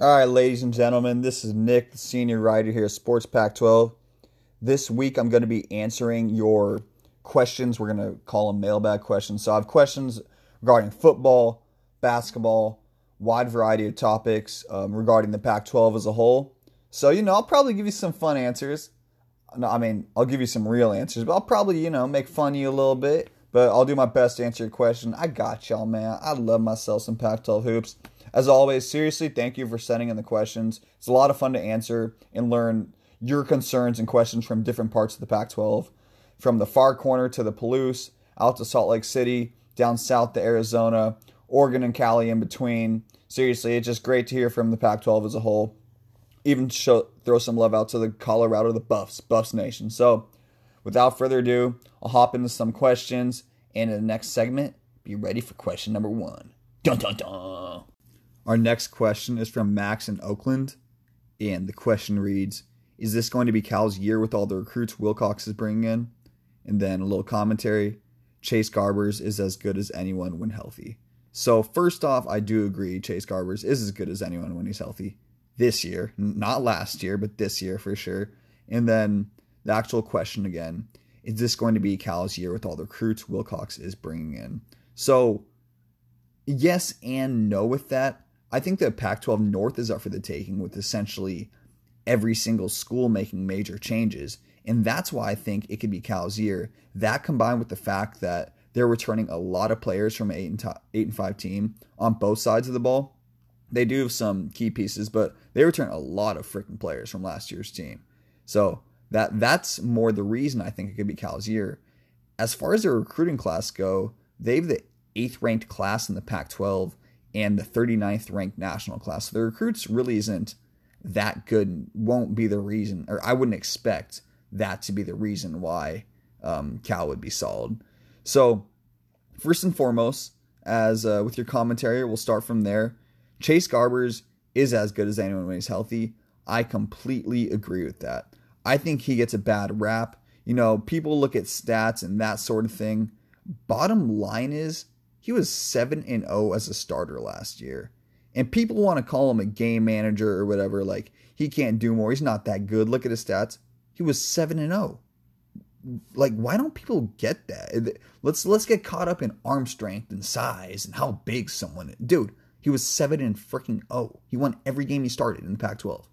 All right, ladies and gentlemen, this is Nick, the senior writer here at Sports Pac 12. This week I'm going to be answering your questions. We're going to call them mailbag questions. So I have questions regarding football, basketball, wide variety of topics um, regarding the Pac 12 as a whole. So, you know, I'll probably give you some fun answers. No, I mean, I'll give you some real answers, but I'll probably, you know, make fun of you a little bit. But I'll do my best to answer your question. I got y'all, man. I love myself some Pac 12 hoops. As always, seriously, thank you for sending in the questions. It's a lot of fun to answer and learn your concerns and questions from different parts of the Pac 12, from the far corner to the Palouse, out to Salt Lake City, down south to Arizona, Oregon and Cali in between. Seriously, it's just great to hear from the Pac 12 as a whole. Even show, throw some love out to the Colorado, the Buffs, Buffs Nation. So, without further ado, I'll hop into some questions. And in the next segment, be ready for question number one. Dun dun dun. Our next question is from Max in Oakland. And the question reads Is this going to be Cal's year with all the recruits Wilcox is bringing in? And then a little commentary Chase Garbers is as good as anyone when healthy. So, first off, I do agree Chase Garbers is as good as anyone when he's healthy this year, not last year, but this year for sure. And then the actual question again is this going to be Cal's year with all the recruits Wilcox is bringing in? So, yes and no with that. I think the Pac 12 North is up for the taking with essentially every single school making major changes. And that's why I think it could be Cal's year. That combined with the fact that they're returning a lot of players from eight and eight and five team on both sides of the ball. They do have some key pieces, but they return a lot of freaking players from last year's team. So that that's more the reason I think it could be Cal's year. As far as their recruiting class go, they've the eighth ranked class in the Pac-12 and the 39th ranked national class. So the recruits really isn't that good and won't be the reason, or I wouldn't expect that to be the reason why um, Cal would be solid. So, first and foremost, as uh, with your commentary, we'll start from there. Chase Garbers is as good as anyone when he's healthy. I completely agree with that. I think he gets a bad rap. You know, people look at stats and that sort of thing. Bottom line is, he was 7 and 0 as a starter last year. And people want to call him a game manager or whatever like he can't do more. He's not that good. Look at his stats. He was 7 and 0. Like why don't people get that? Let's let's get caught up in arm strength and size and how big someone is. Dude, he was 7 and freaking 0. He won every game he started in the Pac-12.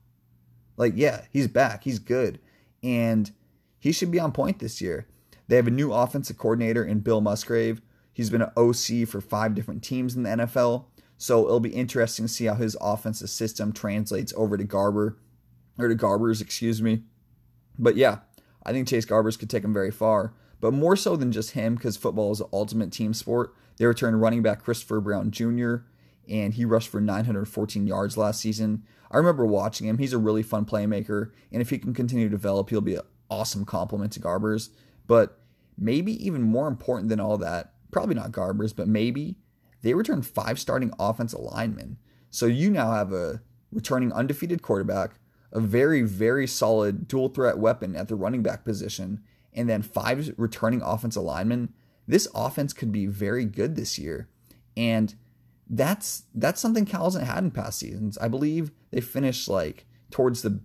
Like yeah, he's back. He's good. And he should be on point this year. They have a new offensive coordinator in Bill Musgrave He's been an OC for five different teams in the NFL. So it'll be interesting to see how his offensive system translates over to Garber, or to Garbers, excuse me. But yeah, I think Chase Garbers could take him very far. But more so than just him, because football is an ultimate team sport. They returned running back Christopher Brown Jr., and he rushed for 914 yards last season. I remember watching him. He's a really fun playmaker, and if he can continue to develop, he'll be an awesome complement to Garbers. But maybe even more important than all that, probably not Garbers, but maybe they return five starting offensive linemen. So you now have a returning undefeated quarterback, a very, very solid dual threat weapon at the running back position, and then five returning offensive linemen. This offense could be very good this year. And that's that's something Cal hasn't had in past seasons. I believe they finished like towards the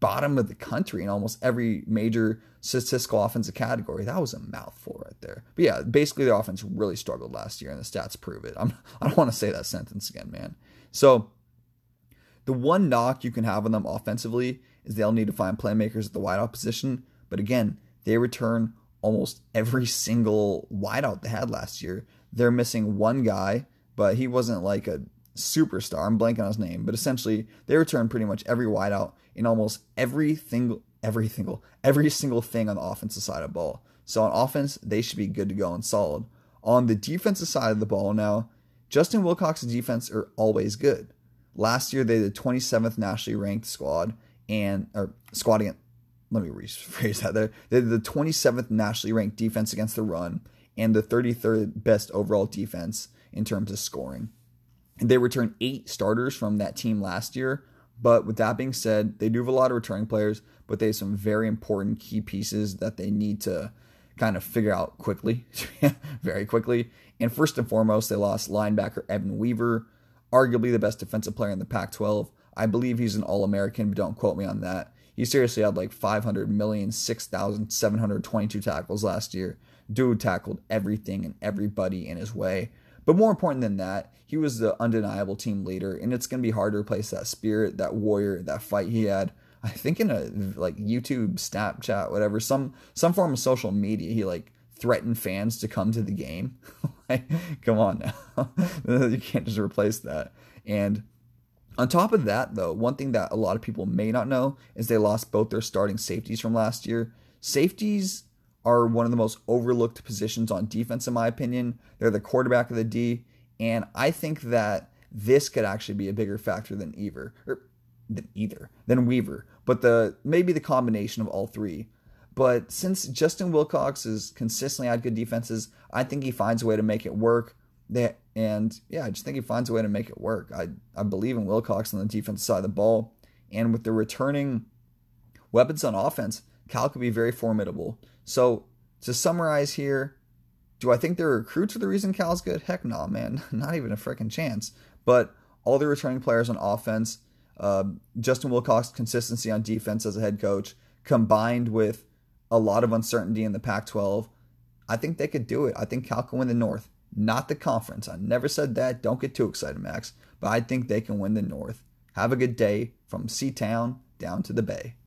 bottom of the country in almost every major statistical offensive category. That was a mouthful right there. But yeah, basically the offense really struggled last year, and the stats prove it. I'm, I don't want to say that sentence again, man. So the one knock you can have on them offensively is they'll need to find playmakers at the wideout position. But again, they return almost every single wideout they had last year. They're missing one guy, but he wasn't like a superstar. I'm blanking on his name, but essentially they return pretty much every wideout in almost every single every single every single thing on the offensive side of the ball. So on offense, they should be good to go and solid. On the defensive side of the ball now, Justin Wilcox's defense are always good. Last year they the 27th nationally ranked squad and or squad against let me rephrase that there. They're the 27th nationally ranked defense against the run and the 33rd best overall defense in terms of scoring. They returned eight starters from that team last year. But with that being said, they do have a lot of returning players, but they have some very important key pieces that they need to kind of figure out quickly, very quickly. And first and foremost, they lost linebacker Evan Weaver, arguably the best defensive player in the Pac 12. I believe he's an All American, but don't quote me on that. He seriously had like 500 million, 6,722 tackles last year. Dude tackled everything and everybody in his way. But more important than that, he was the undeniable team leader, and it's going to be hard to replace that spirit, that warrior, that fight he had. I think in a like YouTube, Snapchat, whatever, some some form of social media, he like threatened fans to come to the game. like, come on now, you can't just replace that. And on top of that, though, one thing that a lot of people may not know is they lost both their starting safeties from last year. Safeties are one of the most overlooked positions on defense, in my opinion. They're the quarterback of the D, and I think that this could actually be a bigger factor than either, or er, than either, than Weaver. But the maybe the combination of all three. But since Justin Wilcox has consistently had good defenses, I think he finds a way to make it work. They, and yeah, I just think he finds a way to make it work. I, I believe in Wilcox on the defense side of the ball. And with the returning weapons on offense, Cal could be very formidable. So to summarize here, do I think they're recruits are the reason Cal's good? Heck no, man. Not even a freaking chance. But all the returning players on offense, uh, Justin Wilcox' consistency on defense as a head coach, combined with a lot of uncertainty in the Pac 12, I think they could do it. I think Cal can win the North, not the conference. I never said that. Don't get too excited, Max. But I think they can win the North. Have a good day from C Town down to the Bay.